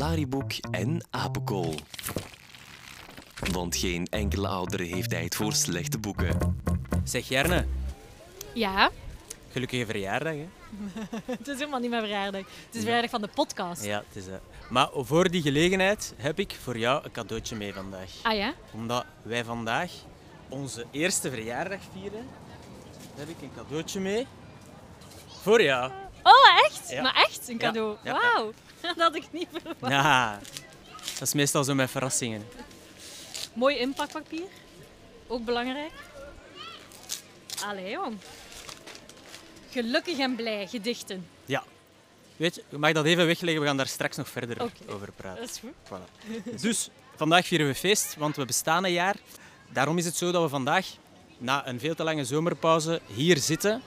Lariboek en apenkool. Want geen enkele ouder heeft tijd voor slechte boeken. Zeg Jerne, Ja, gelukkige verjaardag. Hè? het is helemaal niet mijn verjaardag. Het is verjaardag van de podcast. Ja, het is, eh, Maar voor die gelegenheid heb ik voor jou een cadeautje mee vandaag. Ah ja? Omdat wij vandaag onze eerste verjaardag vieren, heb ik een cadeautje mee voor jou. Oh, echt? Ja. Maar echt? Een cadeau? ja, ja. Wauw. Dat had ik niet verwacht. Ja, dat is meestal zo met verrassingen. Mooi inpakpapier. Ook belangrijk. Allee, jong. Gelukkig en blij, gedichten. Ja. Weet je, ik mag dat even wegleggen, we gaan daar straks nog verder over praten. Dat is goed. Voilà. Dus vandaag vieren we feest, want we bestaan een jaar. Daarom is het zo dat we vandaag, na een veel te lange zomerpauze, hier zitten.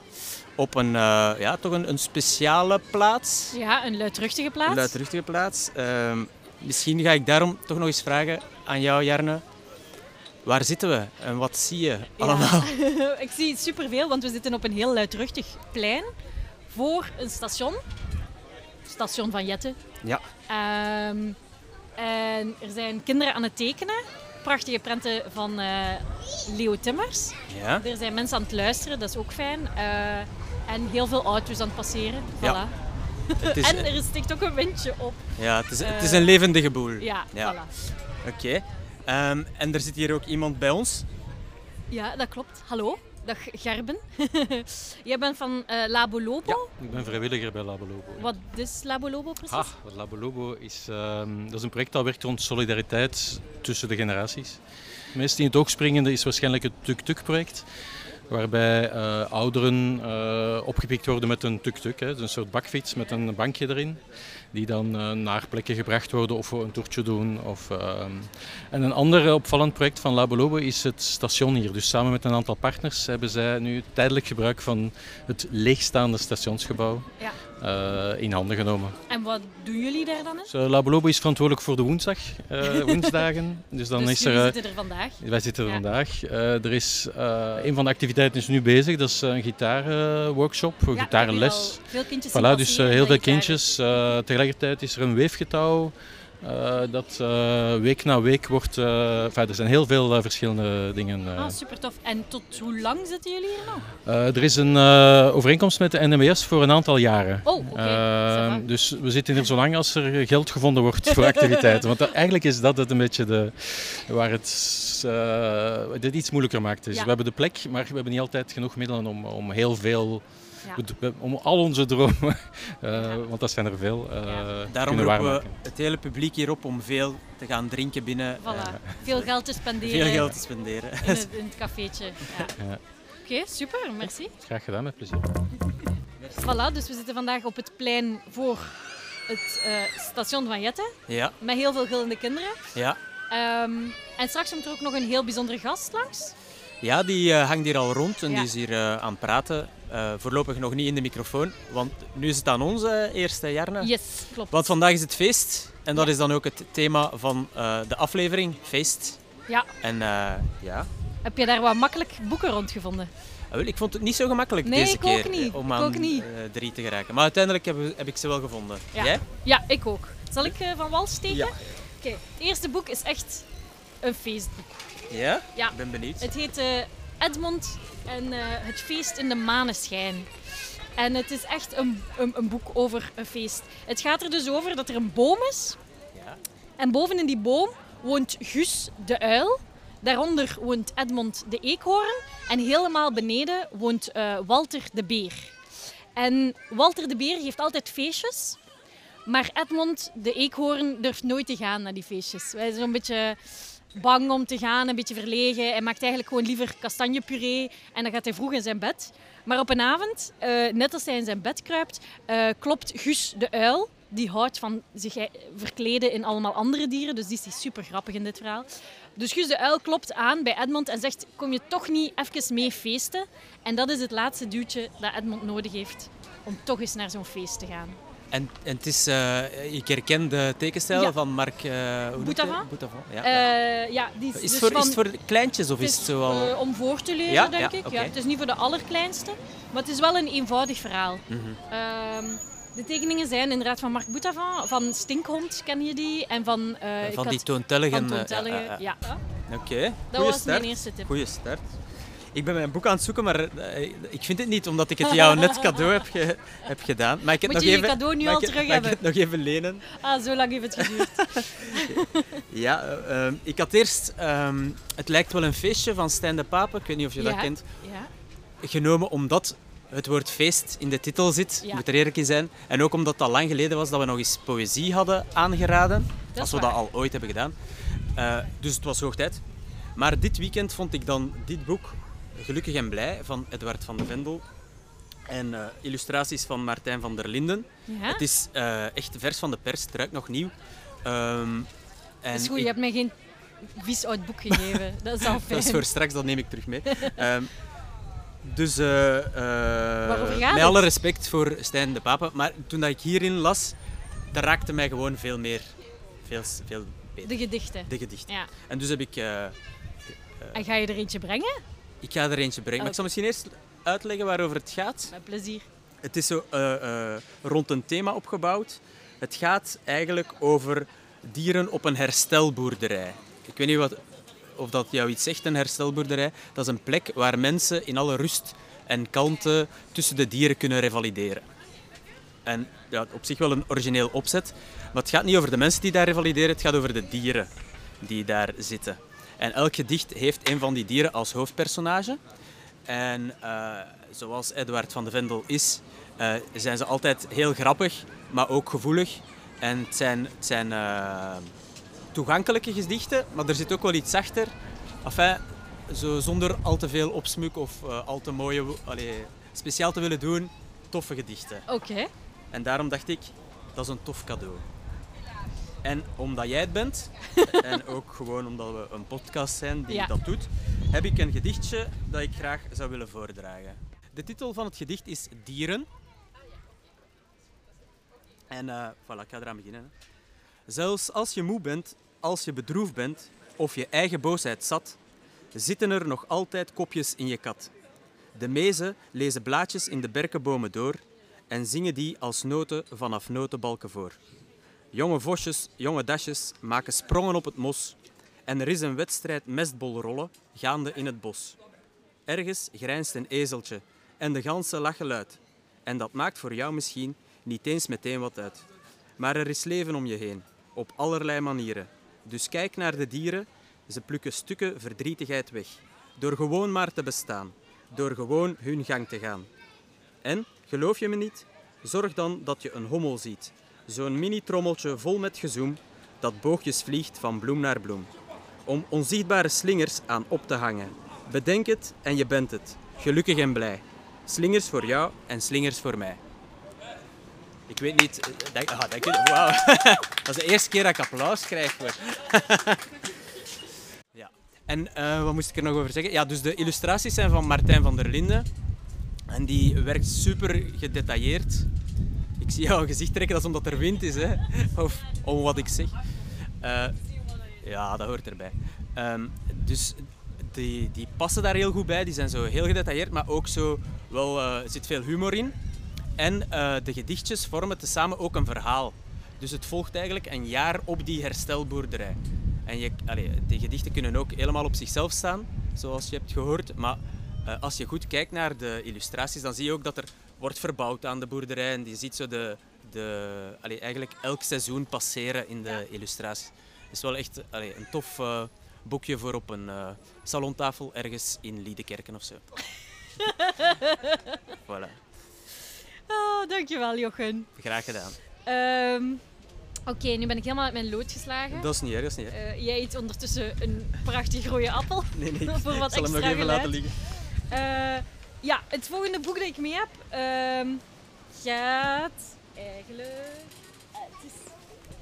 Op een, eh, ja, toch een, een speciale plaats. Ja, een luidruchtige plaats. Een luidruchtige plaats. Ehm, misschien ga ik daarom toch nog eens vragen aan jou, Jarne. Waar zitten we en wat zie je allemaal? ik zie superveel, want we zitten op een heel luidruchtig plein voor een station. Station van Jette. Ja. Ehm, en er zijn kinderen aan het tekenen. Prachtige prenten van eh, Leo Timmers. ja. Er zijn mensen aan het luisteren, dat is ook fijn. Eh, en heel veel auto's aan het passeren. Voilà. Ja. Het is, En er stikt ook een windje op. ja, het is, het is eh, een levendige boel. Ja, Ja. voilà. Oké. Ehm, en er zit hier ook iemand bij ons. Ja, dat klopt. Hallo, dag Gerben. Jij bent van eh Labo Lobo. Ik ben vrijwilliger bij Labolobo. ja. Wat is Labo Lobo precies? Ah, wat Labolobo is, ehm, dat is een project dat werkt rond solidariteit tussen de generaties. Het meest in het oog springende is waarschijnlijk het Tuk-Tuk-project. Waarbij eh, ouderen eh, opgepikt worden met een tuk-tuk. hè. Een soort bakfiets met een bankje erin. Die dan eh, naar plekken gebracht worden of een toertje doen. Of, ehm. En een ander opvallend project van Labolobo is het station hier. Dus samen met een aantal partners hebben zij nu tijdelijk gebruik van het leegstaande stationsgebouw Ja. Eh, in handen genomen. En wat doen jullie daar dan in? Dus, Labolobo is verantwoordelijk voor de woensdag, eh, woensdagen. Dus dan dus is er... eh, zitten er vandaag. wij zitten er Ja. vandaag. Er is een van de activiteiten is nu bezig. Dat is een gitaarworkshop, een Ja, gitarenles. Veel kindjes Voilà, dus heel veel kindjes. Tegelijkertijd is er een weefgetouw. Eh, dat eh, week na week wordt. eh, enfin, er zijn heel veel verschillende dingen. Ah, super tof. En tot hoe lang zitten jullie hier nog? Er is een overeenkomst met de NMBS voor een aantal jaren. Oh, oké. Dus we zitten hier zolang als er geld gevonden wordt voor activiteiten. Want dat- eigenlijk is dat het een beetje de, waar het dit iets moeilijker maakt. Dus Ja. we hebben de plek, maar we hebben niet altijd genoeg middelen om, om heel veel, Ja. om al onze dromen, eh, want dat zijn er veel, eh Daarom roepen we het hele publiek hier op om veel te gaan drinken binnen. Voilà. eh, Veel geld te spenderen veel geld te spenderen. in, het, in het cafeetje. Ja. Ja. Oké, super. Merci. Graag gedaan, met plezier. Voilà, dus we zitten vandaag op het plein voor het eh, station van Jette. Ja, Met heel veel gillende kinderen. ja. Ehm, en straks komt er ook nog een heel bijzondere gast langs. Ja die eh, hangt hier al rond en Ja. die is hier eh, aan het praten. Eh, voorlopig nog niet in de microfoon, want nu is het aan ons eh, eerste Jarne. Yes, klopt. Want vandaag is het feest en dat is dan ook het thema van de aflevering, feest. Ja. En ja, Heb je daar wat makkelijk boeken rondgevonden? Ah, wel, ik vond het niet zo gemakkelijk Nee, deze keer niet. om Ik aan ook niet. drie te geraken. Maar uiteindelijk heb, heb ik ze wel gevonden. Ja. Jij? Ja, ik ook. Zal ik van wal steken? Ja. Oké, het eerste boek is echt een feestboek. Ja? Ja. Ik ben benieuwd. Het heet eh, Edmond en eh, het feest in de maneschijn. En het is echt een, een, een boek over een feest. Het gaat er dus over dat er een boom is. Ja. En boven in die boom woont Guus de uil. Daaronder woont Edmond de eekhoorn. En helemaal beneden woont eh, Walter de beer. En Walter de beer geeft altijd feestjes. Maar Edmond de eekhoorn durft nooit te gaan naar die feestjes. Hij is zo'n beetje bang om te gaan, een beetje verlegen. Hij maakt eigenlijk gewoon liever kastanjepuree en dan gaat hij vroeg in zijn bed. Maar op een avond, eh, net als hij in zijn bed kruipt, eh, klopt Guus de uil. Die houdt van zich eh, verkleden in allemaal andere dieren, dus die is super grappig in dit verhaal. Dus Guus de uil klopt aan bij Edmond en zegt, kom je toch niet even mee feesten? En dat is het laatste duwtje dat Edmond nodig heeft om toch eens naar zo'n feest te gaan. En, en het is, eh, ik herken de tekenstijl Ja. van Marc uh, Boutavant? Ja. Eh, ja, die is, is, dus het voor, van- is het voor kleintjes of Het is het zo al... eh, om voor te leren, denk Ja, ik. Ja, het is niet voor de allerkleinste, maar het is wel een eenvoudig verhaal. Mhm. Ehm, De tekeningen zijn inderdaad van Marc Boutavant, van Stinkhond, ken je die? En van... eh, van had- die toontelligen. van eh, toontelligen, ja. Oké, Dat goeie was start. mijn eerste tip. Goeie start. Ik ben mijn boek aan het zoeken, maar eh, ik vind het niet, omdat ik het jou net cadeau heb, ge- heb gedaan. Maar ik het Moet nog je even, cadeau nu al ik terug mag ik hebben? het nog even lenen? Ah, zo lang heeft het geduurd. Ja, eh, eh, ik had eerst... ehm, het lijkt wel een feestje van Stijn de Pape, ik weet niet of je dat kent. Ja. Genomen omdat het woord feest in de titel zit, Ja. moet er eerlijk in zijn. En ook omdat het al lang geleden was dat we nog eens poëzie hadden aangeraden. Dat als we dat al ooit hebben gedaan. Dus het was hoog tijd. Maar dit weekend vond ik dan dit boek, Gelukkig en Blij, van Edward van de Vendel. En eh, illustraties van Martijn van der Linden. Ja? Het is eh, echt vers van de pers, het ruikt nog nieuw. Ehm, en Dat is goed, ik- je hebt mij geen vies oud boek gegeven. Dat is al fijn. dat is voor straks, dat neem ik terug mee. Ehm, dus Waarover gaat met alle respect voor Stijn de Pape, maar toen dat ik hierin las, dat raakte mij gewoon veel meer, veel, veel beter. De gedichten. De gedichten. Ja. En dus heb ik, En ga je er eentje brengen? Ik ga er eentje brengen. Maar ik zal misschien eerst uitleggen waarover het gaat. Met plezier. Het is zo eh, eh, rond een thema opgebouwd. Het gaat eigenlijk over dieren op een herstelboerderij. Ik weet niet wat, of dat jou iets zegt, een herstelboerderij. Dat is een plek waar mensen in alle rust en kalmte tussen de dieren kunnen revalideren. En ja, op zich wel een origineel opzet. Maar het gaat niet over de mensen die daar revalideren, het gaat over de dieren die daar zitten. En elk gedicht heeft een van die dieren als hoofdpersonage. En eh, zoals Edward van de Vendel is, eh, zijn ze altijd heel grappig, maar ook gevoelig. En het zijn, het zijn eh, toegankelijke gedichten, maar er zit ook wel iets achter. Enfin, zo zonder al te veel opsmuk of al te mooie, allee, speciaal te willen doen, toffe gedichten. Oké. En daarom dacht ik, dat is een tof cadeau. En omdat jij het bent, en ook gewoon omdat we een podcast zijn die Ja. dat doet, heb ik een gedichtje dat ik graag zou willen voordragen. De titel van het gedicht is Dieren. En eh voilà, ik ga eraan beginnen. Zelfs als je moe bent, als je bedroefd bent of je eigen boosheid zat, zitten er nog altijd kopjes in je kat. De mezen lezen blaadjes in de berkenbomen door en zingen die als noten vanaf notenbalken voor. Jonge vosjes, jonge dasjes maken sprongen op het mos en er is een wedstrijd mestbolrollen gaande in het bos. Ergens grijnst een ezeltje en de ganzen lachen luid. En dat maakt voor jou misschien niet eens meteen wat uit. Maar er is leven om je heen, op allerlei manieren. Dus kijk naar de dieren, ze plukken stukken verdrietigheid weg. Door gewoon maar te bestaan, door gewoon hun gang te gaan. En, geloof je me niet? Zorg dan dat je een hommel ziet. Zo'n mini-trommeltje vol met gezoem dat boogjes vliegt van bloem naar bloem. Om onzichtbare slingers aan op te hangen. Bedenk het en je bent het. Gelukkig en blij. Slingers voor jou en slingers voor mij. Ik weet niet... eh, Denk, ah, dank je. Wauw. Dat is de eerste keer dat ik applaus krijg voor. Ja. En eh, wat moest ik er nog over zeggen? Ja, dus de illustraties zijn van Martijn van der Linden. En die werkt super gedetailleerd. Zie jouw gezicht trekken, dat is omdat er wind is, hè? Of om wat ik zeg. Eh, ja, dat hoort erbij. Ehm, dus die, die passen daar heel goed bij. Die zijn zo heel gedetailleerd, maar ook zo wel, eh, zit veel humor in. En eh, de gedichtjes vormen tezamen ook een verhaal. Dus het volgt eigenlijk een jaar op die herstelboerderij. En je, allee, die gedichten kunnen ook helemaal op zichzelf staan, zoals je hebt gehoord. Maar als je goed kijkt naar de illustraties, dan zie je ook dat er wordt verbouwd aan de boerderij. En je ziet zo de, de, allee, eigenlijk elk seizoen passeren in de illustraties. Het is wel echt allee, een tof eh, boekje voor op een eh, salontafel ergens in Liedekerken of zo. voilà, Oh, dankjewel, Jochen. graag gedaan. Ehm, Oké, nu ben ik helemaal uit mijn lood geslagen. Dat is niet erg, dat is niet erg. Eh, jij eet ondertussen een prachtig rode appel. Nee, nee, voor wat ik zal hem nog even geluid. laten liggen. Ja, het volgende boek dat ik mee heb ehm, gaat eigenlijk. eh, het is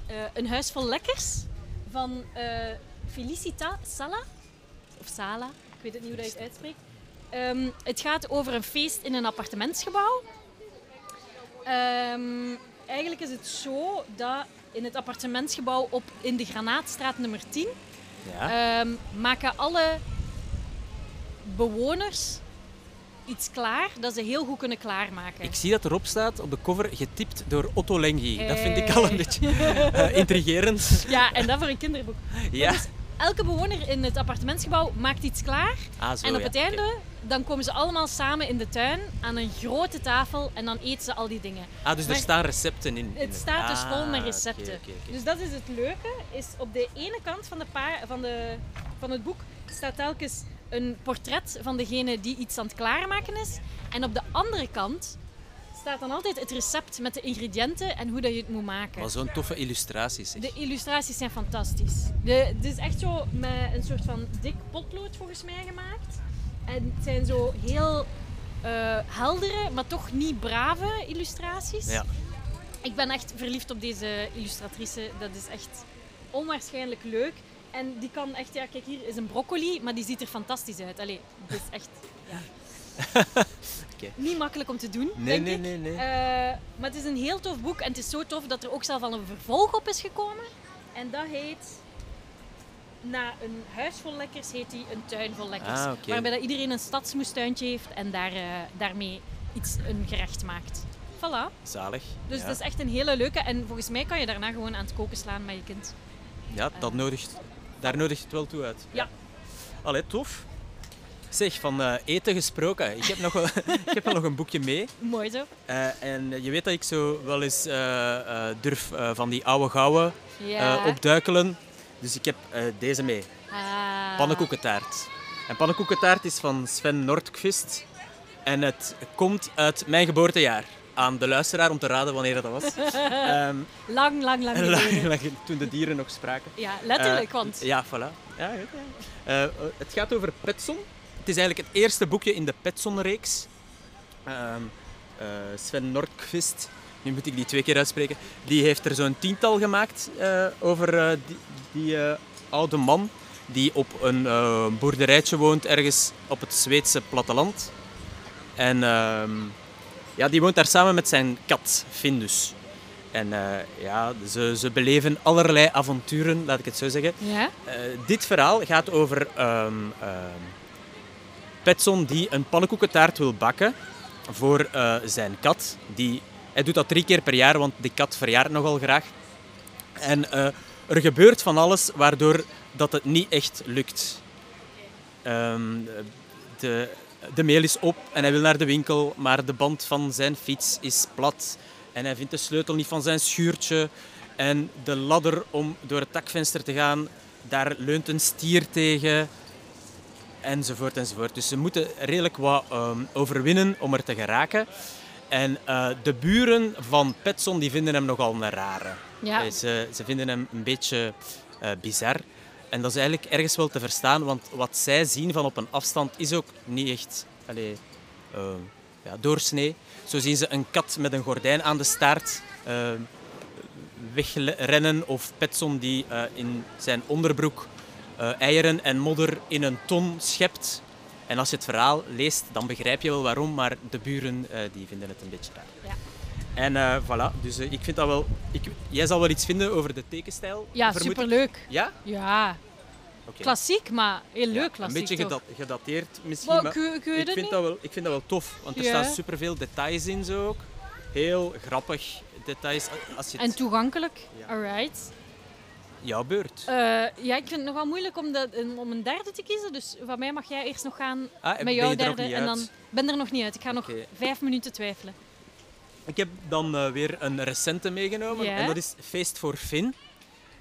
eh, Een huis vol lekkers van eh, Felicita Sala. Of Sala, ik weet het niet hoe dat je het uitspreekt. Ehm, het gaat over een feest in een appartementsgebouw. Ehm, eigenlijk is het zo dat in het appartementsgebouw op, in de Granaatstraat nummer 10 Ja. Maken alle bewoners iets klaar dat ze heel goed kunnen klaarmaken. Ik zie dat erop staat op de cover getipt door Otto Lengi. Dat vind ik al een beetje eh, intrigerend. Ja, en dat voor een kinderboek. Ja. Elke bewoner in het appartementsgebouw maakt iets klaar. Ah, zo, en op ja. het einde dan komen ze allemaal samen in de tuin aan een grote tafel en dan eten ze al die dingen. Ah, dus er staan recepten in. Het staat dus vol met Ah, recepten. Dus dat is het leuke. Is op de ene kant van, de pa- van, de, van het boek staat telkens een portret van degene die iets aan het klaarmaken is. En op de andere kant staat dan altijd het recept met de ingrediënten en hoe dat je het moet maken. Maar zo'n toffe illustraties. zeg. De illustraties zijn fantastisch. De, het is echt zo met een soort van dik potlood volgens mij gemaakt. En het zijn zo heel eh, heldere, maar toch niet brave illustraties. Ja. Ik ben echt verliefd op deze illustratrice. Dat is echt onwaarschijnlijk leuk. En die kan echt, ja, kijk hier is een broccoli, maar die ziet er fantastisch uit. Allee, het is echt ja. Niet makkelijk om te doen. Nee, denk nee, ik. nee, nee. Eh, maar het is een heel tof boek en het is zo tof dat er ook zelf al een vervolg op is gekomen. En dat heet, na een huis vol lekkers, heet die een tuin vol lekkers. Ah. Waarbij dat iedereen een stadsmoestuintje heeft en daar, eh, daarmee iets, een gerecht maakt. Voilà. Zalig. Dus ja. het is echt een hele leuke. En volgens mij kan je daarna gewoon aan het koken slaan met je kind. Ja, dat nodigt, daar nodigt het wel toe uit. Ja. Allee, tof. Zeg, van eh, eten gesproken. Ik heb, nog wel, ik heb wel nog een boekje mee. Mooi zo. Eh, en je weet dat ik zo wel eens eh, durf van die oude gouden Ja. opduikelen. Dus ik heb deze mee. Ah. Pannenkoekentaart. En pannenkoekentaart is van Sven Nordqvist. En het komt uit mijn geboortejaar. Aan de luisteraar om te raden wanneer dat was. Ehm, Lang, lang, lang. lang- toen de dieren nog spraken. Ja, letterlijk. Eh, want Ja, voilà. Ja, goed, ja. Eh, het gaat over Petson. Het is eigenlijk het eerste boekje in de Petson-reeks. Ehm, eh, Sven Nordqvist, nu moet ik die twee keer uitspreken, die heeft er zo'n tiental gemaakt over die, die oude man die op een boerderijtje woont ergens op het Zweedse platteland. En ehm, ja, die woont daar samen met zijn kat, Findus. En eh, ja, ze, ze beleven allerlei avonturen, laat ik het zo zeggen. ja. Eh, dit verhaal gaat over ehm ehm, Petson die een pannenkoekentaart wil bakken voor eh, zijn kat. Die, hij doet dat drie keer per jaar, want die kat verjaart nogal graag. En er gebeurt van alles waardoor dat het niet echt lukt. Ehm, de, de mail is op en hij wil naar de winkel, maar de band van zijn fiets is plat. En hij vindt de sleutel niet van zijn schuurtje. En de ladder om door het dakvenster te gaan, daar leunt een stier tegen. Enzovoort, enzovoort. Dus ze moeten redelijk wat ehm, overwinnen om er te geraken. En eh, de buren van Petson die vinden hem nogal een rare. Ja. Eh, Ze, ze vinden hem een beetje eh, bizar. En dat is eigenlijk ergens wel te verstaan, want wat zij zien van op een afstand is ook niet echt allee, eh, ja, doorsnee. Zo zien ze een kat met een gordijn aan de staart eh, wegrennen of Petson die eh, in zijn onderbroek eieren en modder in een ton schept. En als je het verhaal leest, dan begrijp je wel waarom, maar de buren die vinden het een beetje raar. Ja. En eh, voilà, dus eh, ik vind dat wel... Ik, jij zal wel iets vinden over de tekenstijl, Ja, ik. superleuk. Ja? Ja, Oké. klassiek, maar heel leuk Ja, klassiek. Een beetje toch? gedateerd misschien, maar ik, vind, niet. dat wel, ik vind dat wel tof. Want er Ja. staan superveel details in zo ook. Heel grappig details. Als je het... En toegankelijk. Ja. Alright. Jouw beurt. Eh, ja, ik vind het nog wel moeilijk om, de, om een derde te kiezen. Dus van mij mag jij eerst nog gaan Ah, met jouw er derde. En dan ben er nog niet uit. Ik ga nog vijf minuten twijfelen. Ik heb dan eh, weer een recente meegenomen. En dat is Feest voor Finn.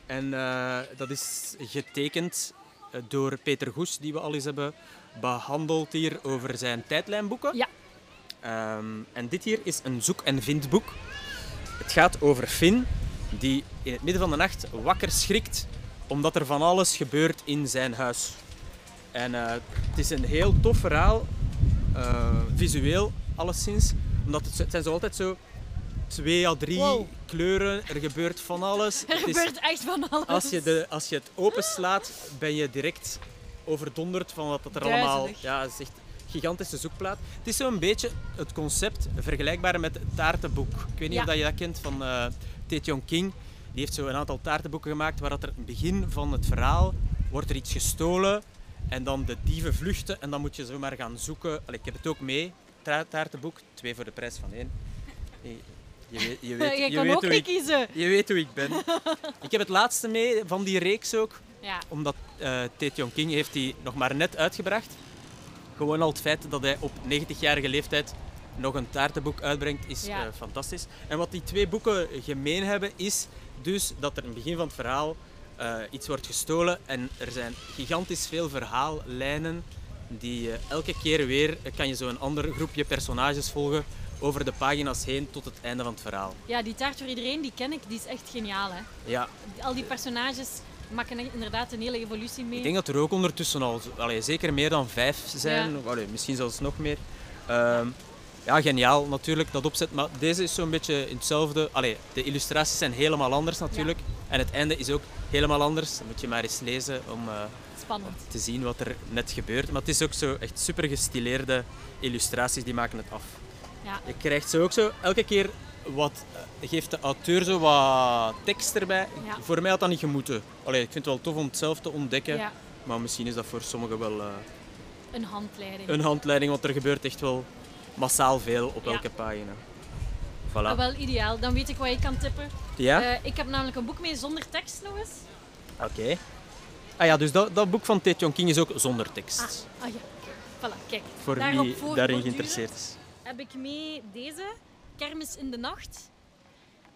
En eh, dat is getekend eh, door Peter Goes, die we al eens hebben behandeld hier over zijn tijdlijnboeken. Ja. Ehm, en dit hier is een zoek- en vindboek. Het gaat over Finn, die in het midden van de nacht wakker schrikt omdat er van alles gebeurt in zijn huis. En het is een heel tof verhaal, visueel alleszins, omdat het, het zijn zo altijd zo twee à drie Wow. kleuren, er gebeurt van alles. Er is- gebeurt echt van alles. als, je de, als je het openslaat, ben je direct overdonderd van wat dat er allemaal... Ja, het is echt een gigantische zoekplaat. Het is zo'n beetje het concept vergelijkbaar met het taartenboek. Ik weet niet Ja. of dat je dat kent van Tae King. Die heeft zo een aantal taartenboeken gemaakt waar dat er in het begin van het verhaal wordt er iets gestolen En dan de dieven vluchten en dan moet je zomaar gaan zoeken. Allee, ik heb het ook mee, ta- taartenboek. Twee voor de prijs van één. Je, weet, je weet, je kan weet ook hoe niet ik, kiezen. je weet hoe ik ben. ik heb het laatste mee van die reeks ook Ja. omdat eh Tae King heeft die nog maar net uitgebracht. Gewoon al het feit dat hij op 90-jarige leeftijd nog een taartenboek uitbrengt, is Ja. eh, fantastisch. En wat die twee boeken gemeen hebben, is dus dat er in het begin van het verhaal eh, iets wordt gestolen en er zijn gigantisch veel verhaallijnen die eh, elke keer weer eh, kan je zo een ander groepje personages volgen over de pagina's heen tot het einde van het verhaal. ja, die taart voor iedereen, die ken ik, die is echt geniaal. Hè? Ja, Al die personages maken inderdaad een hele evolutie mee. Ik denk dat er ook ondertussen al allee, zeker meer dan vijf zijn, Ja. of, allee, misschien zelfs nog meer. Ehm, ja, geniaal natuurlijk, dat opzet. Maar deze is zo'n beetje in hetzelfde. Allee, de illustraties zijn helemaal anders natuurlijk. En het einde is ook helemaal anders. Dat moet je maar eens lezen om eh, Spannend. te zien wat er net gebeurt. Maar het is ook zo echt super gestileerde illustraties, die maken het af. Ja. Je krijgt zo ook zo elke keer wat, eh, geeft de auteur zo wat tekst erbij. Ja. Voor mij had dat niet gemoeten. Allee, ik vind het wel tof om het zelf te ontdekken. Ja, Maar misschien is dat voor sommigen wel eh, een handleiding. een handleiding, want er gebeurt echt wel massaal veel op elke pagina. Ah, Voilà. wel ideaal, dan weet ik wat ik kan tippen. Ja? Eh, ik heb namelijk een boek mee zonder tekst nog eens. Oké. Ah ja, dus dat, dat boek van Tae King is ook zonder tekst. Ah, ah ja. Voilà, kijk. voor daarop wie voor daarin geïnteresseerd is. Heb ik mee deze, Kermis in de Nacht.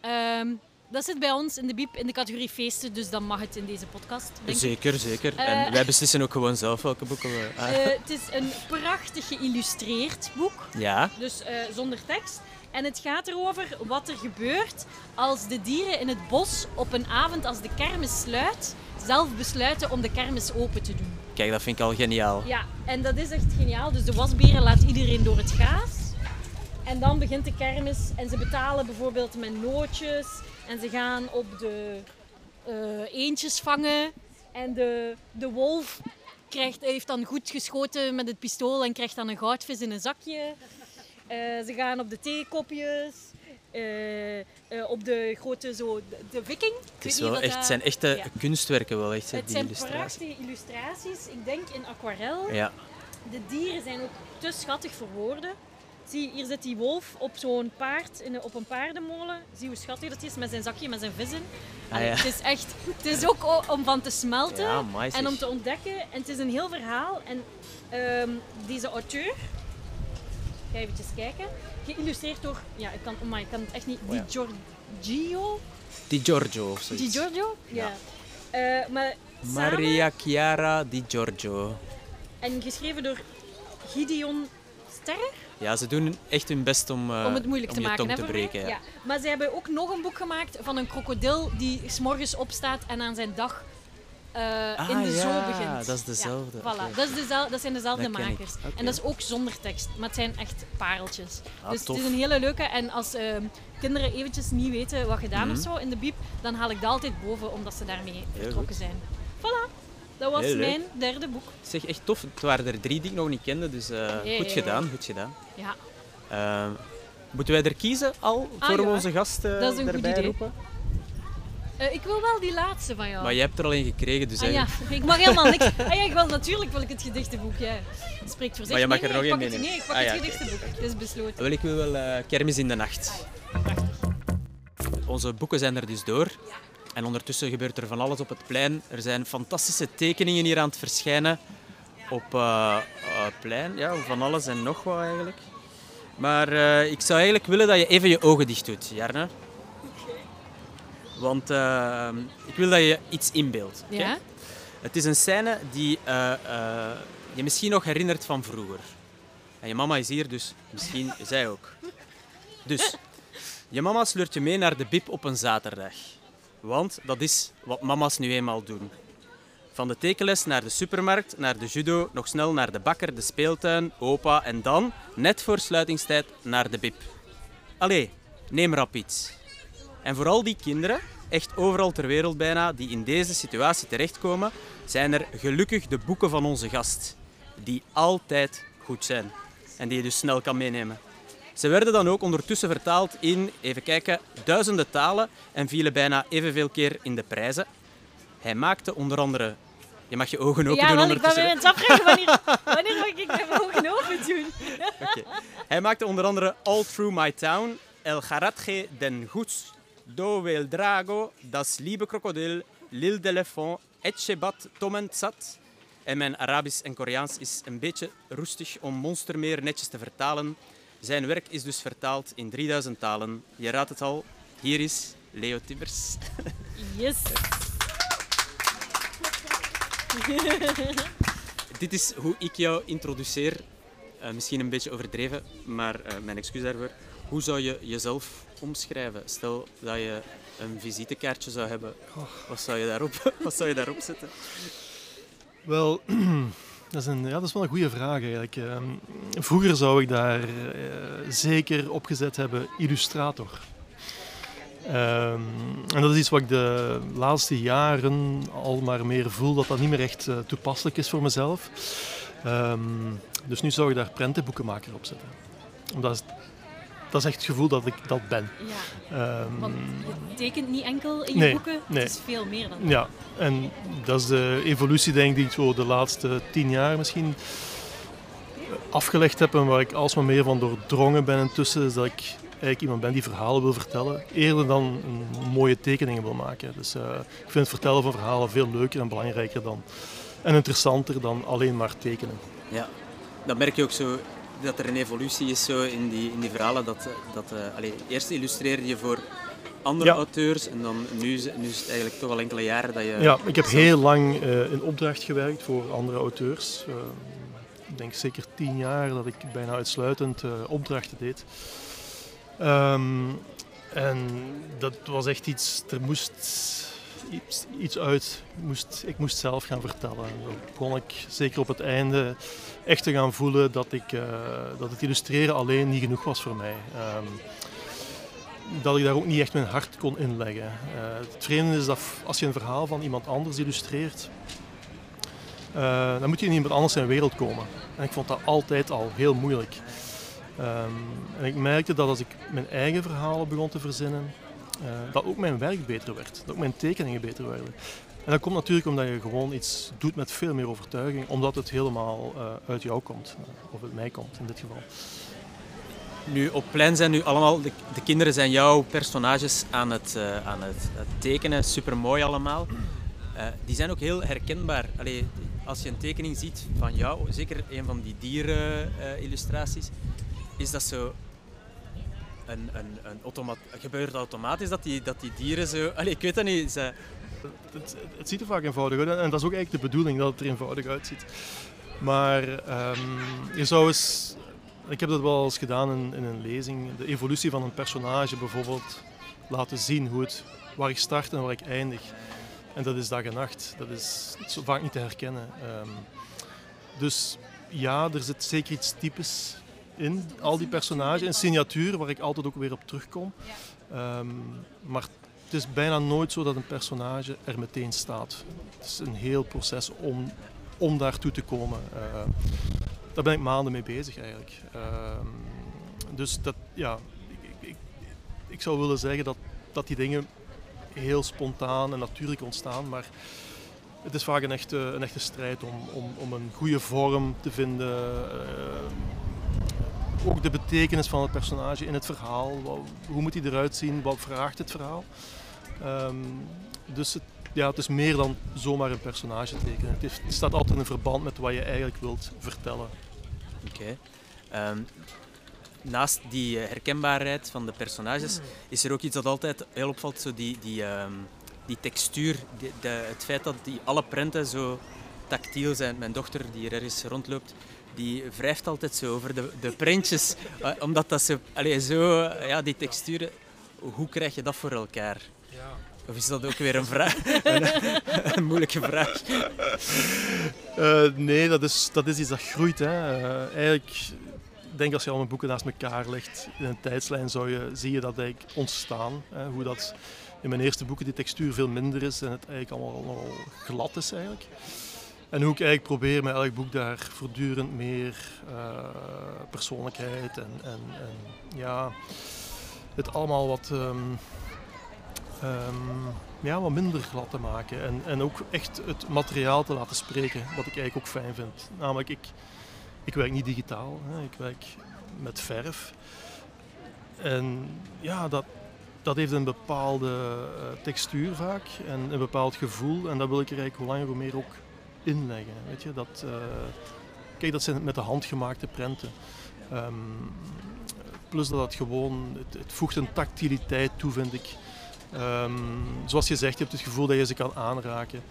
Ehm, dat zit bij ons in de biep in de categorie feesten, dus dan mag het in deze podcast. Denk ik. Zeker, zeker. Eh. En wij beslissen ook gewoon zelf welke boeken we... ah. Het is een prachtig geïllustreerd boek, ja, dus zonder tekst. En het gaat erover wat er gebeurt als de dieren in het bos op een avond als de kermis sluit, zelf besluiten om de kermis open te doen. kijk, dat vind ik al geniaal. Ja, en dat is echt geniaal. Dus de wasberen laat iedereen door het gaas. En dan begint de kermis en ze betalen bijvoorbeeld met nootjes. En ze gaan op de eh, eendjes vangen. En de, de wolf krijgt, heeft dan goed geschoten met het pistool en krijgt dan een goudvis in een zakje. Eh, ze gaan op de theekopjes. eh, eh, op de grote zo, de, de viking. Ik Het is wel echt, dat- zijn echte Ja. kunstwerken wel, echt, Het die zijn illustraties. prachtige illustraties. Ik denk in aquarel. Ja. De dieren zijn ook te schattig voor woorden. Zie, hier zit die wolf op zo'n paard, in een- op een paardenmolen. Zie hoe schattig dat is met zijn zakje, met zijn vissen. Ah, ja. Het is echt, het is ook om van te smelten en om te ontdekken. En het is een heel verhaal. En ehm, deze auteur, ga eventjes kijken, geïllustreerd door, ja, ik kan, maar ik kan het echt niet, Oh. Di Giorgio? Di Giorgio of zoiets. Di Giorgio? Ja. Eh, maar samen- Maria Chiara Di Giorgio. en geschreven door Gideon Sterrer. Ja, ze doen echt hun best om, eh, om het moeilijk om te maken. tong te breken. Ja. Maar ze hebben ook nog een boek gemaakt van een krokodil die s'morgens opstaat en aan zijn dag eh, Ah, in de ja, zoo begint. dat is dezelfde. Ja, voilà. Dat, is dezel- dat zijn dezelfde Dat makers. En dat is ook zonder tekst, maar het zijn echt pareltjes. Ah, dus tof. het is een hele leuke. En als eh, kinderen eventjes niet weten wat gedaan Mhm. of zo in de biep, dan haal ik dat altijd boven omdat ze daarmee vertrokken zijn. Voilà, dat was mijn derde boek. Zeg, echt tof. Het waren er drie die ik nog niet kende, dus eh, Nee, goed gedaan, goed gedaan. Ja. Ehm, moeten wij er kiezen al Ah, voor ja. onze gast eh, Dat is een goed idee. roepen? Eh, ik wil wel die laatste van jou. Maar je hebt er al een gekregen, dus Ah ja, ik mag helemaal niks. Ah ja, ik wil, natuurlijk wil ik het gedichtenboek. Ja. Het spreekt voor zich. Maar je mag nee, er nee, nog één pak het-. Nee, ik pak Ah ja, het gedichtenboek. Het is besloten. Wel, ik wil wel eh, kermis in de nacht. Onze boeken zijn er dus door. En ondertussen gebeurt er van alles op het plein. Er zijn fantastische tekeningen hier aan het verschijnen. Op eh, eh, het plein, ja, van alles en nog wat eigenlijk. Maar ik zou eigenlijk willen dat je even je ogen dicht doet, Jarne. Want eh, ik wil dat je iets inbeeldt. Ja? Het is een scène die eh, eh, je misschien nog herinnert van vroeger. En je mama is hier, dus misschien zij ook. Dus, je mama sleurt je mee naar de bib op een zaterdag. Want dat is wat mama's nu eenmaal doen. Van de tekenles naar de supermarkt, naar de judo, nog snel naar de bakker, de speeltuin, opa en dan, net voor sluitingstijd, naar de bib. Allee, neem rap iets. En voor al die kinderen, echt overal ter wereld bijna, die in deze situatie terechtkomen, zijn er gelukkig de boeken van onze gast. Die altijd goed zijn. En die je dus snel kan meenemen. Ze werden dan ook ondertussen vertaald in, even kijken, duizenden talen en vielen bijna evenveel keer in de prijzen. Hij maakte onder andere, je mag je ogen open ja, doen want ik ben ondertussen. weer aan het afvragen wanneer, wanneer mag ik mijn ogen open doen. Oké. Hij maakte onder andere All Through My Town, El Garatge den Goets, Do El Drago, Das Liebe Krokodil, L'Île d'Elephant, Etchebat Tomentsat. En mijn Arabisch en Koreaans is een beetje roestig om Monstermeer netjes te vertalen. Zijn werk is dus vertaald in 3000 talen. Je raadt het al, hier is Leo Tibbers. Yes. Dit is hoe ik jou introduceer. Eh, misschien een beetje overdreven, maar eh, mijn excuus daarvoor. Hoe zou je jezelf omschrijven? Stel dat je een visitekaartje zou hebben. Wat zou je daarop, wat zou je daarop zetten? Wel, dat is, een, ja, dat is wel een goede vraag eigenlijk. Ehm, vroeger zou ik daar eh, zeker opgezet hebben illustrator. Ehm, en dat is iets wat ik de laatste jaren al maar meer voel dat dat niet meer echt eh, toepasselijk is voor mezelf. Ehm, dus nu zou ik daar prentenboekenmaker op zetten. Omdat dat is echt het gevoel dat ik dat ben. Ja, Ehm, want je tekent niet enkel in je Nee, boeken, nee. het is veel meer dan dat. Ja, en dat is de evolutie denk ik die ik zo de laatste tien jaar misschien afgelegd heb en waar ik alsmaar meer van doordrongen ben intussen, is dat ik eigenlijk iemand ben die verhalen wil vertellen, eerder dan een mooie tekeningen wil maken. Dus eh, ik vind het vertellen van verhalen veel leuker en belangrijker dan, en interessanter dan alleen maar tekenen. Ja, dan merk je ook zo dat er een evolutie is zo in, die, in die verhalen. Dat, dat, eh, allee, eerst illustreerde je voor andere Ja. auteurs en dan nu, is- nu is het eigenlijk toch al enkele jaren dat je... Ja, ik heb heel lang eh, in opdracht gewerkt voor andere auteurs. Eh, ik denk zeker tien jaar dat ik bijna uitsluitend opdrachten deed. Ehm, en dat was echt iets, er moest iets, uit. Ik moest, ik moest zelf gaan vertellen. En dan begon ik zeker op het einde echt te gaan voelen dat, ik, eh, dat het illustreren alleen niet genoeg was voor mij. Ehm, dat ik daar ook niet echt mijn hart kon inleggen. Eh, het vreemde is dat als je een verhaal van iemand anders illustreert, eh, dan moet je in iemand anders zijn wereld komen. En ik vond dat altijd al heel moeilijk. Ehm, en ik merkte dat als ik mijn eigen verhalen begon te verzinnen, dat ook mijn werk beter werd. Dat ook mijn tekeningen beter werden. En dat komt natuurlijk omdat je gewoon iets doet met veel meer overtuiging, omdat het helemaal eh, uit jou komt. eh, of uit mij komt in dit geval. Nu, op plein zijn nu allemaal, de, de kinderen zijn jouw personages aan het, eh, aan het, tekenen, super mooi allemaal. Eh, die zijn ook heel herkenbaar. Allee, als je een tekening ziet van jou, zeker een van die dieren-illustraties, is dat zo. Een, een, een gebeurt automatisch dat die, dat die dieren zo. Allee, ik weet dat niet. Ze, Het, het ziet er vaak eenvoudig uit en dat is ook eigenlijk de bedoeling dat het er eenvoudig uitziet. Maar ehm, je zou eens, ik heb dat wel eens gedaan in, in een lezing, de evolutie van een personage bijvoorbeeld laten zien hoe het, waar ik start en waar ik eindig. En dat is dag en nacht, dat is zo vaak niet te herkennen. Ehm, dus ja, er zit zeker iets typisch in, al die personages, een signatuur waar ik altijd ook weer op terugkom. Ehm, maar het is bijna nooit zo dat een personage er meteen staat. Het is een heel proces om, om daartoe te komen. Eh, daar ben ik maanden mee bezig eigenlijk. Ehm, dus dat, ja, ik, ik, ik, zou willen zeggen dat, dat die dingen heel spontaan en natuurlijk ontstaan, maar het is vaak een echte, een echte strijd om, om, om een goede vorm te vinden. eh, ook de betekenis van het personage in het verhaal. Hoe moet hij eruit zien? Wat vraagt het verhaal? Ehm, dus het, ja, het is meer dan zomaar een personage tekenen. Het, staat altijd in verband met wat je eigenlijk wilt vertellen. Oké. Ehm, naast die eh, herkenbaarheid van de personages is er ook iets dat altijd heel opvalt, zo die, die, ehm, die textuur, het feit dat die alle prenten zo tactiel zijn. Mijn dochter die hier ergens rondloopt, die wrijft altijd zo over de, de prentjes, eh, omdat dat zo, allee, zo, ja, die texturen, hoe krijg je dat voor elkaar? Of is dat ook weer een vraag? een, moeilijke vraag. Eh, nee, dat is, dat is iets dat groeit. Hè. Eh, eigenlijk, ik denk als je al mijn boeken naast elkaar legt in een tijdslijn, zou je, zie je dat eigenlijk ontstaan. Hè. Hoe dat in mijn eerste boeken die textuur veel minder is en het eigenlijk allemaal nogal glad is eigenlijk. En hoe ik eigenlijk probeer met elk boek daar voortdurend meer eh, persoonlijkheid en, en, en ja, het allemaal wat, ehm, ehm, ja, wat minder glad te maken. En, en ook echt het materiaal te laten spreken, wat ik eigenlijk ook fijn vind. Namelijk, ik, ik werk niet digitaal, hè. ik werk met verf. En ja, dat, dat heeft een bepaalde eh, textuur vaak en een bepaald gevoel. En dat wil ik er eigenlijk hoe langer hoe meer ook inleggen. Weet je? Dat, uh, kijk, dat zijn met de hand gemaakte prenten. Um, plus dat het gewoon, het, het, voegt een tactiliteit toe, vind ik. Um, zoals je zegt, je hebt het gevoel dat je ze kan aanraken.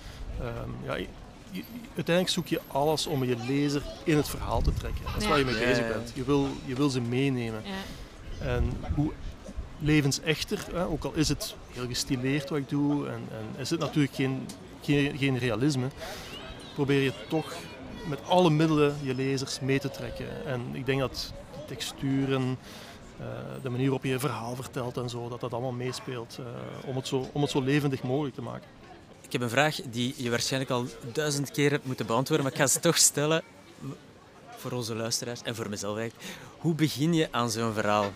Um, ja, je, je, uiteindelijk zoek je alles om je lezer in het verhaal te trekken. Dat is ja. waar je mee bezig bent. Je wil, je wil ze meenemen. Ja. En hoe levensechter, hè, ook al is het heel gestileerd wat ik doe en, en is het natuurlijk geen, geen, geen realisme, probeer je toch met alle middelen je lezers mee te trekken. En ik denk dat de texturen, uh, de manier waarop je je verhaal vertelt en zo, dat dat allemaal meespeelt uh, om, het zo, om het zo levendig mogelijk te maken. Ik heb een vraag die je waarschijnlijk al duizend keer hebt moeten beantwoorden, maar ik ga ze toch stellen voor onze luisteraars en voor mezelf eigenlijk. Hoe begin je aan zo'n verhaal?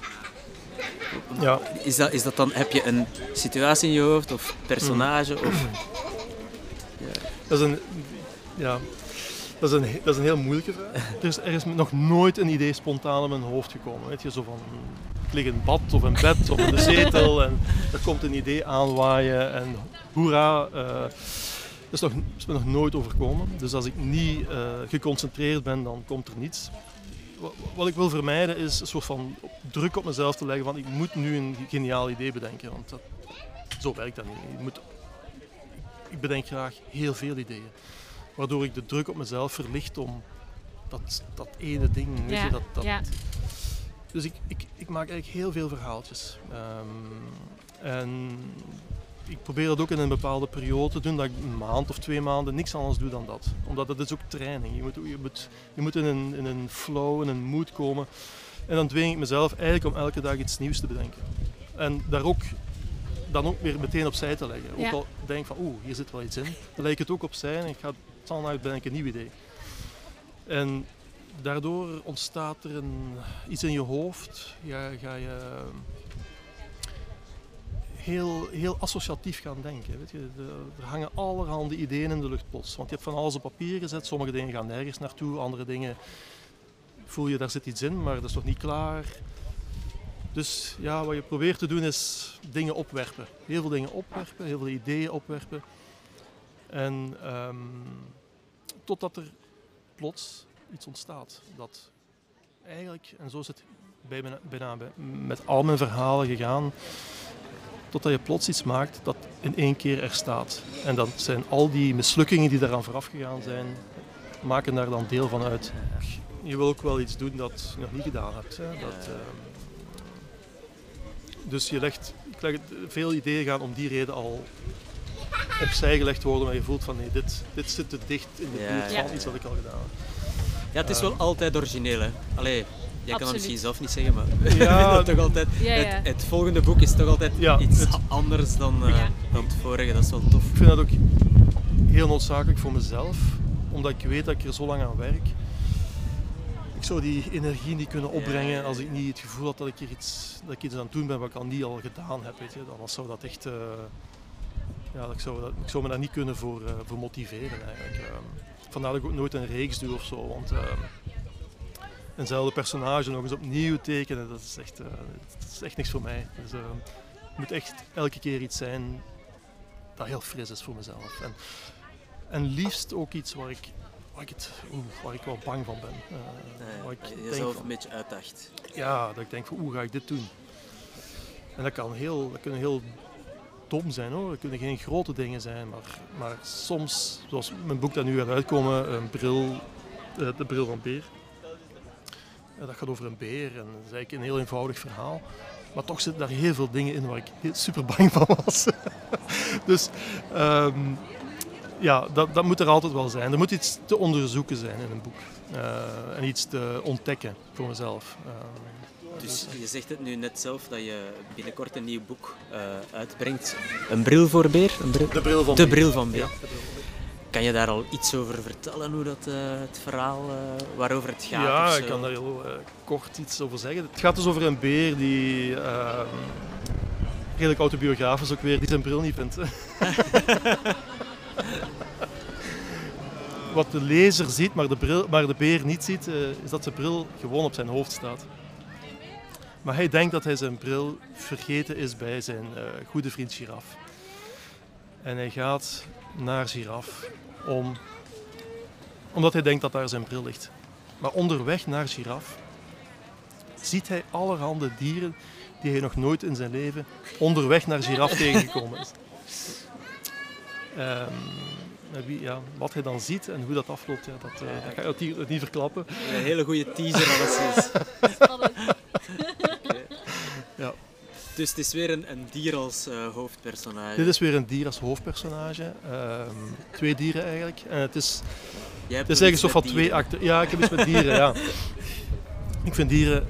Ja. Is, dat, is dat dan, heb je een situatie in je hoofd of personage? Of... Ja. Dat is een, ja, dat is een, dat is een heel moeilijke vraag. Er is, er is nog nooit een idee spontaan in mijn hoofd gekomen. Weet je, zo van, ik lig in bad of in bed of in de zetel en er komt een idee aanwaaien en hoera. Uh, dat is, nog, is me nog nooit overkomen. Dus als ik niet uh, geconcentreerd ben, dan komt er niets. Wat ik wil vermijden is een soort van druk op mezelf te leggen van ik moet nu een geniaal idee bedenken. Want dat, zo werkt dat niet. Je moet, ik bedenk graag heel veel ideeën waardoor ik de druk op mezelf verlicht om dat, dat ene ding. Weet ja, je, dat, dat... Ja. Dus ik, ik, ik maak eigenlijk heel veel verhaaltjes. Um, en ik probeer dat ook in een bepaalde periode te doen, dat ik een maand of twee maanden niks anders doe dan dat. Omdat dat is ook training. Je moet, je moet, je moet in, een, in een flow, in een mood komen. En dan dwing ik mezelf eigenlijk om elke dag iets nieuws te bedenken. En daar ook dan ook weer meteen opzij te leggen. Ja. Ook al denk ik van, oeh, hier zit wel iets in. Dan leg ik het ook opzij en ik ga ben ik een nieuw idee. En daardoor ontstaat er een, iets in je hoofd. Ja, ga je heel, heel associatief gaan denken. Weet je. Er hangen allerhande ideeën in de lucht plots. Want je hebt van alles op papier gezet. Sommige dingen gaan nergens naartoe. Andere dingen voel je, daar zit iets in, maar dat is nog niet klaar. Dus ja, wat je probeert te doen is dingen opwerpen. Heel veel dingen opwerpen, heel veel ideeën opwerpen. En um, totdat er plots iets ontstaat. Dat eigenlijk, en zo is het bijna, bijna met al mijn verhalen gegaan, totdat je plots iets maakt dat in één keer er staat. En dat zijn al die mislukkingen die daaraan vooraf gegaan zijn, maken daar dan deel van uit. Je wil ook wel iets doen dat je nog niet gedaan hebt. Hè? Dat, uh, dus je legt, ik leg, veel ideeën gaan om die reden al opzij gelegd worden, maar je voelt van nee, dit, dit zit te dicht in de buurt ja, van iets wat ik al gedaan heb. Ja, het is wel um, altijd origineel. Hè? Allee, jij Absoluut. kan het misschien zelf niet zeggen, maar ja, dat toch altijd, ja, ja. Het, het, volgende boek is toch altijd iets het, anders dan, uh, dan het vorige. Dat is wel tof. Ik vind dat ook heel noodzakelijk voor mezelf, omdat ik weet dat ik er zo lang aan werk. Ik zou die energie niet kunnen opbrengen als ik niet het gevoel had dat ik, hier iets, dat ik iets aan het doen ben wat ik al niet al gedaan heb. Weet je. Dan zou dat echt... Uh, ja, ik, zou dat, ik zou me daar niet kunnen voor, uh, voor motiveren eigenlijk. Um, vandaar dat ik ook nooit een reeks doe of zo. Want uh, eenzelfde personage nog eens opnieuw tekenen, dat is echt, uh, dat is echt niks voor mij. Dus, het moet echt elke keer iets zijn dat heel fris is voor mezelf. En, en liefst ook iets waar ik, waar ik, het, oeh, waar ik wel bang van ben. nee, waar ik jezelf van, een beetje uitdacht. Ja, dat ik denk van hoe ga ik dit doen? En dat kan heel, dat kunnen heel dom zijn hoor. Het kunnen geen grote dingen zijn, maar, maar soms, zoals mijn boek dat nu gaat uitkomen, een bril, de bril van Beer. Dat gaat over een beer en dat is eigenlijk een heel eenvoudig verhaal. Maar toch zitten daar heel veel dingen in waar ik super bang van was. dus um, ja, dat, dat moet er altijd wel zijn. Er moet iets te onderzoeken zijn in een boek. Uh, en iets te ontdekken voor mezelf. Uh, dus je zegt het nu net zelf dat je binnenkort een nieuw boek uh, uitbrengt. Een bril voor beer? Een bril? De bril van de beer. Bril van beer. Ja, de bril van beer. Kan je daar al iets over vertellen, hoe dat, uh, het verhaal uh, waarover het gaat? Ja, ik kan daar heel kort iets over zeggen. Het gaat dus over een beer die redelijk autobiografisch ook weer, die zijn bril niet vindt. Wat de lezer ziet, maar de, bril, maar de beer niet ziet, eh, is dat zijn bril gewoon op zijn hoofd staat. Maar hij denkt dat hij zijn bril vergeten is bij zijn eh, goede vriend Giraf. En hij gaat naar Giraf om, omdat hij denkt dat daar zijn bril ligt. Maar onderweg naar Giraf ziet hij allerhande dieren die hij nog nooit in zijn leven onderweg naar Giraf tegengekomen is. Ehm, ja, wat hij dan ziet en hoe dat afloopt, ja, dat, eh, dat ga natuurlijk niet verklappen. Een hele goede teaser alleszins. Ja. Dus het is weer een, een dier als eh, hoofdpersonage. Dit is weer een dier als hoofdpersonage. Ehm, twee dieren eigenlijk. En het is, Jij het is eigenlijk zo van twee acten. Ja, ik heb iets met dieren, ja. Ik vind dieren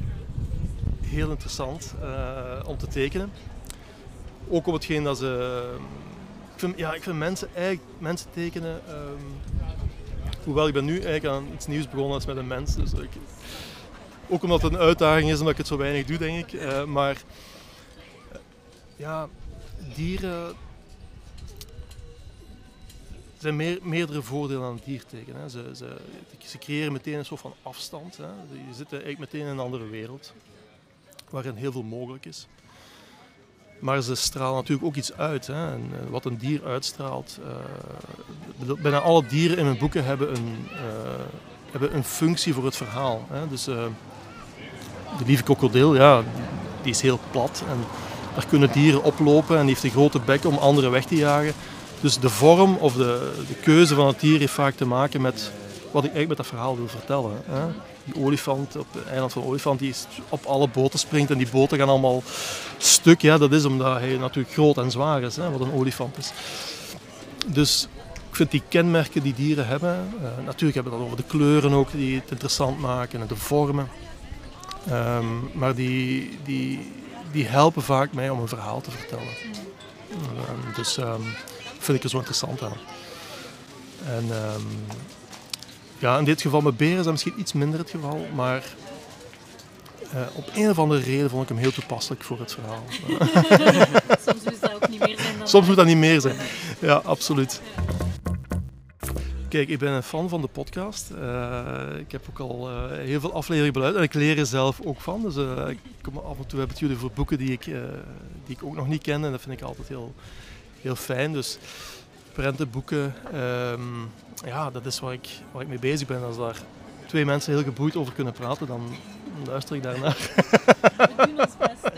heel interessant eh, om te tekenen. Ook op hetgeen dat ze... Ik vind, ja, ik vind mensen, eigenlijk, mensen tekenen... ehm, hoewel ik ben nu eigenlijk aan iets nieuws begonnen als met een mens. Dus ik, ook omdat het een uitdaging is, omdat ik het zo weinig doe, denk ik. Eh, maar eh, ja, dieren... Er zijn meer, meerdere voordelen aan het dier tekenen. Hè. Ze, ze, ze creëren meteen een soort van afstand. Hè. Je zit eigenlijk meteen in een andere wereld, waarin heel veel mogelijk is. Maar ze stralen natuurlijk ook iets uit. Hè. En, eh, wat een dier uitstraalt. bijna alle dieren in mijn boeken hebben een, hebben een functie voor het verhaal. Hè. Dus de lieve krokodil, ja, die is heel plat. En daar kunnen dieren oplopen en die heeft een grote bek om anderen weg te jagen. Dus de vorm of de, de keuze van het dier heeft vaak te maken met wat ik eigenlijk met dat verhaal wil vertellen. Hè. Die olifant op het eiland van Olifant die op alle boten springt en die boten gaan allemaal stuk. Ja, dat is omdat hij natuurlijk groot en zwaar is, hè, wat een olifant is. Dus ik vind die kenmerken die dieren hebben, eh, natuurlijk hebben we dat over de kleuren ook die het interessant maken en de vormen. Ehm, maar die, die, die helpen vaak mij om een verhaal te vertellen. Ehm, dus ehm, vind ik er zo interessant aan. En ja, in dit geval met beren is dat misschien iets minder het geval, maar eh, op een of andere reden vond ik hem heel toepasselijk voor het verhaal. Soms is dat ook niet meer zijn dan Soms moet dat niet meer zijn. Ja, absoluut. Kijk, ik ben een fan van de podcast. Eh, ik heb ook al eh, heel veel afleveringen beluisterd en ik leer er zelf ook van. Dus eh, ik kom af en toe hebben het jullie voor boeken die ik, die ik ook nog niet ken en dat vind ik altijd heel, heel fijn. Dus prentenboeken, ehm, ja, dat is waar ik, waar ik mee bezig ben. Als daar twee mensen heel geboeid over kunnen praten, dan luister ik daarnaar. We doen ons best.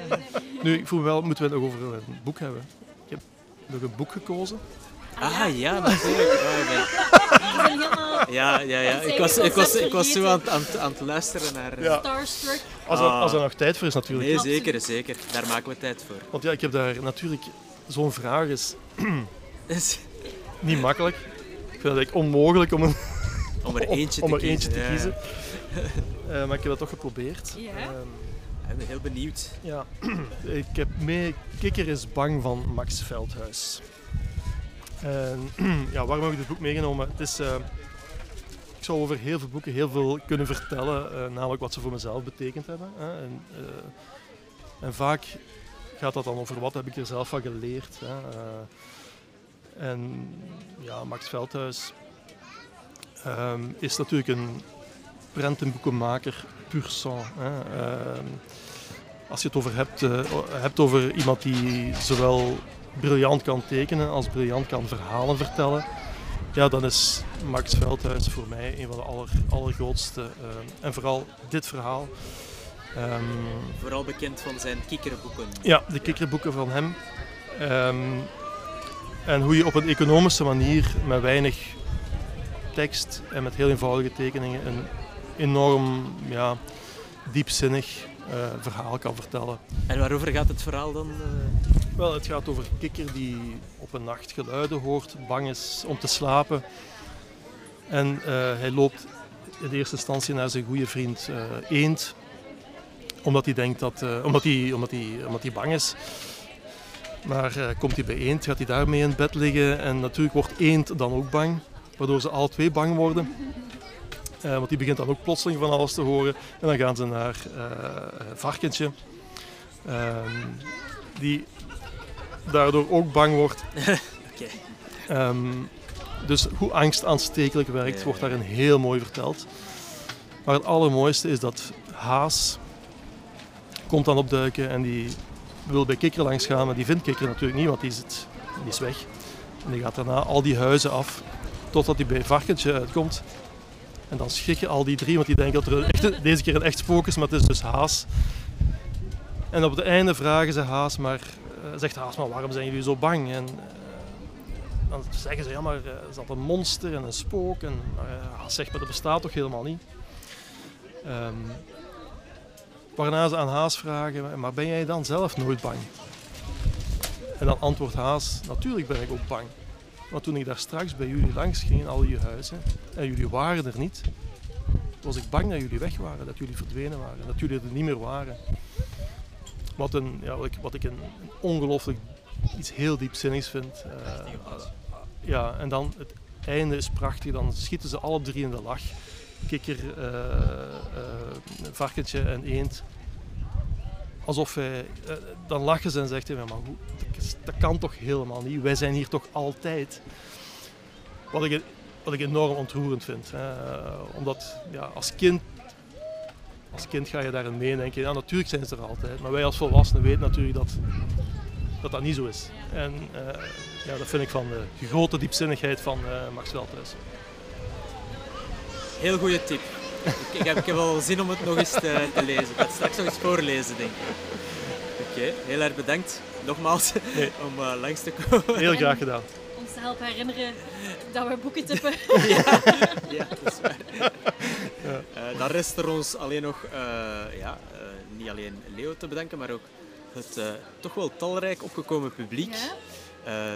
Nu, ik voel wel, moeten we het nog over een boek hebben. Ik heb nog een boek gekozen. Ah ja, natuurlijk. Oh, ik ben- helemaal Ja, ja, ja. Ik was, ik was, ik was zo aan, het- aan, het- aan het luisteren naar... eh, Ja. starstruck. Als er, Ah. als er nog tijd voor is natuurlijk. Nee, zeker, zeker. Daar maken we tijd voor. Want ja, ik heb daar natuurlijk... Zo'n vraag is Dus, niet makkelijk. Ik vind het eigenlijk onmogelijk om, een, om er eentje om te er eentje te kiezen. Eh, maar ik heb dat toch geprobeerd. Ja. Ehm, ik ben heel benieuwd. ja. ik heb mee Kikker is bang van Max Veldhuis. En ja, waarom heb ik dit boek meegenomen? Het is... eh, ik zou over heel veel boeken heel veel kunnen vertellen, eh, namelijk wat ze voor mezelf betekend hebben. Hè. En, eh, en vaak gaat dat dan over wat heb ik er zelf van geleerd. Hè. Eh, en ja, Max Veldhuis ehm, is natuurlijk een prentenboekenmaker pur sang. Hè. Ehm, als je het over hebt, hebt over iemand die zowel briljant kan tekenen als briljant kan verhalen vertellen, ja, dan is Max Veldhuis voor mij een van de aller, allergrootste. eh, en vooral dit verhaal. Ehm, Vooral bekend van zijn kikkerboeken. ja, de kikkerboeken van hem. Ehm, en hoe je op een economische manier met weinig tekst en met heel eenvoudige tekeningen een enorm ja, diepzinnig eh, verhaal kan vertellen. En waarover gaat het verhaal dan? eh? Wel, het gaat over kikker die op een nacht geluiden hoort, bang is om te slapen. En eh, hij loopt in eerste instantie naar zijn goede vriend eh, Eend, omdat hij denkt dat, eh, omdat hij, omdat hij, omdat hij bang is. Maar komt hij bij Eend, gaat hij daarmee in bed liggen en natuurlijk wordt Eend dan ook bang, waardoor ze alle twee bang worden. Want die begint dan ook plotseling van alles te horen. En dan gaan ze naar Varkentje. Ehm, die daardoor ook bang wordt. Ehm, dus hoe angst aanstekelijk werkt, wordt daarin heel mooi verteld. Maar het allermooiste is dat Haas komt dan opduiken en die wil bij Kikker langs gaan, maar die vindt Kikker natuurlijk niet, want die, zit, die is weg. En die gaat daarna al die huizen af, totdat hij bij Varkentje uitkomt. En dan schrikken al die drie, want die denken dat er echte, deze keer een echt spook is, maar het is dus Haas. En op het einde vragen ze Haas, maar, zegt Haas, maar waarom zijn jullie zo bang? En, eh, dan zeggen ze, ja maar eh, is dat een monster en een spook? En Haas zegt, maar dat bestaat toch helemaal niet? Ehm, waarna ze aan Haas vragen, maar ben jij dan zelf nooit bang? En dan antwoordt Haas, natuurlijk ben ik ook bang. Maar toen ik daar straks bij jullie langs ging in al je huizen en jullie waren er niet, was ik bang dat jullie weg waren, dat jullie verdwenen waren, dat jullie er niet meer waren. Wat, een, ja, wat, ik, wat ik een, ongelooflijk iets heel diepzinnigs vind. Uh, ja, en dan het einde is prachtig, dan schieten ze alle drie in de lach. Kikker, uh, varkentje en eend. Alsof hij, dan lachen ze en zegt hij, maar hoe, dat, dat kan toch helemaal niet, wij zijn hier toch altijd. Wat ik, wat ik enorm ontroerend vind. omdat ja, als kind als kind ga je daarin mee en denk je, ja, natuurlijk zijn ze er altijd. Maar wij als volwassenen weten natuurlijk dat dat, dat niet zo is. En uh, ja, dat vind ik van de grote diepzinnigheid van uh, Max Veldhuis. Heel goede tip. ik, ik, heb, ik heb wel zin om het nog eens te, te lezen. Ik ga het straks nog eens voorlezen, denk ik. Oké, okay, heel erg bedankt nogmaals nee. om uh, langs te komen. Heel graag gedaan. Ons te helpen herinneren dat we boeken tippen. ja, ja, dat is waar. Ja. Uh, dan rest er ons alleen nog, uh, ja, uh, niet alleen Leo te bedanken, maar ook het toch wel talrijk opgekomen publiek. Ja?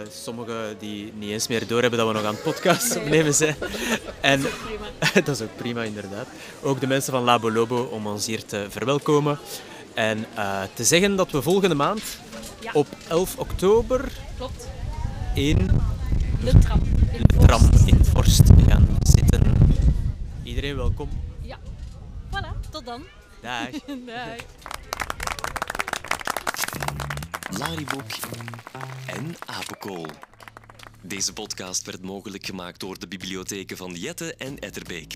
sommigen die niet eens meer doorhebben dat we nog aan het podcast opnemen zijn. En, dat is ook prima. dat is ook prima, inderdaad. Ook de mensen van Labo Lobo om ons hier te verwelkomen. En te zeggen dat we volgende maand ja. op 11 oktober Klopt. in de tram in, de tram in Vorst gaan zitten. Iedereen welkom. Ja. Voilà, tot dan. Dag. Dag. Lariboek en Apenkool. Deze podcast werd mogelijk gemaakt door de bibliotheken van Jette en Etterbeek.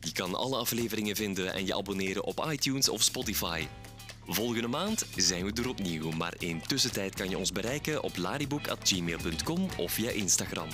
Je kan alle afleveringen vinden en je abonneren op iTunes of Spotify. Volgende maand zijn we er opnieuw, maar in tussentijd kan je ons bereiken op lariboek.gmail.com of via Instagram.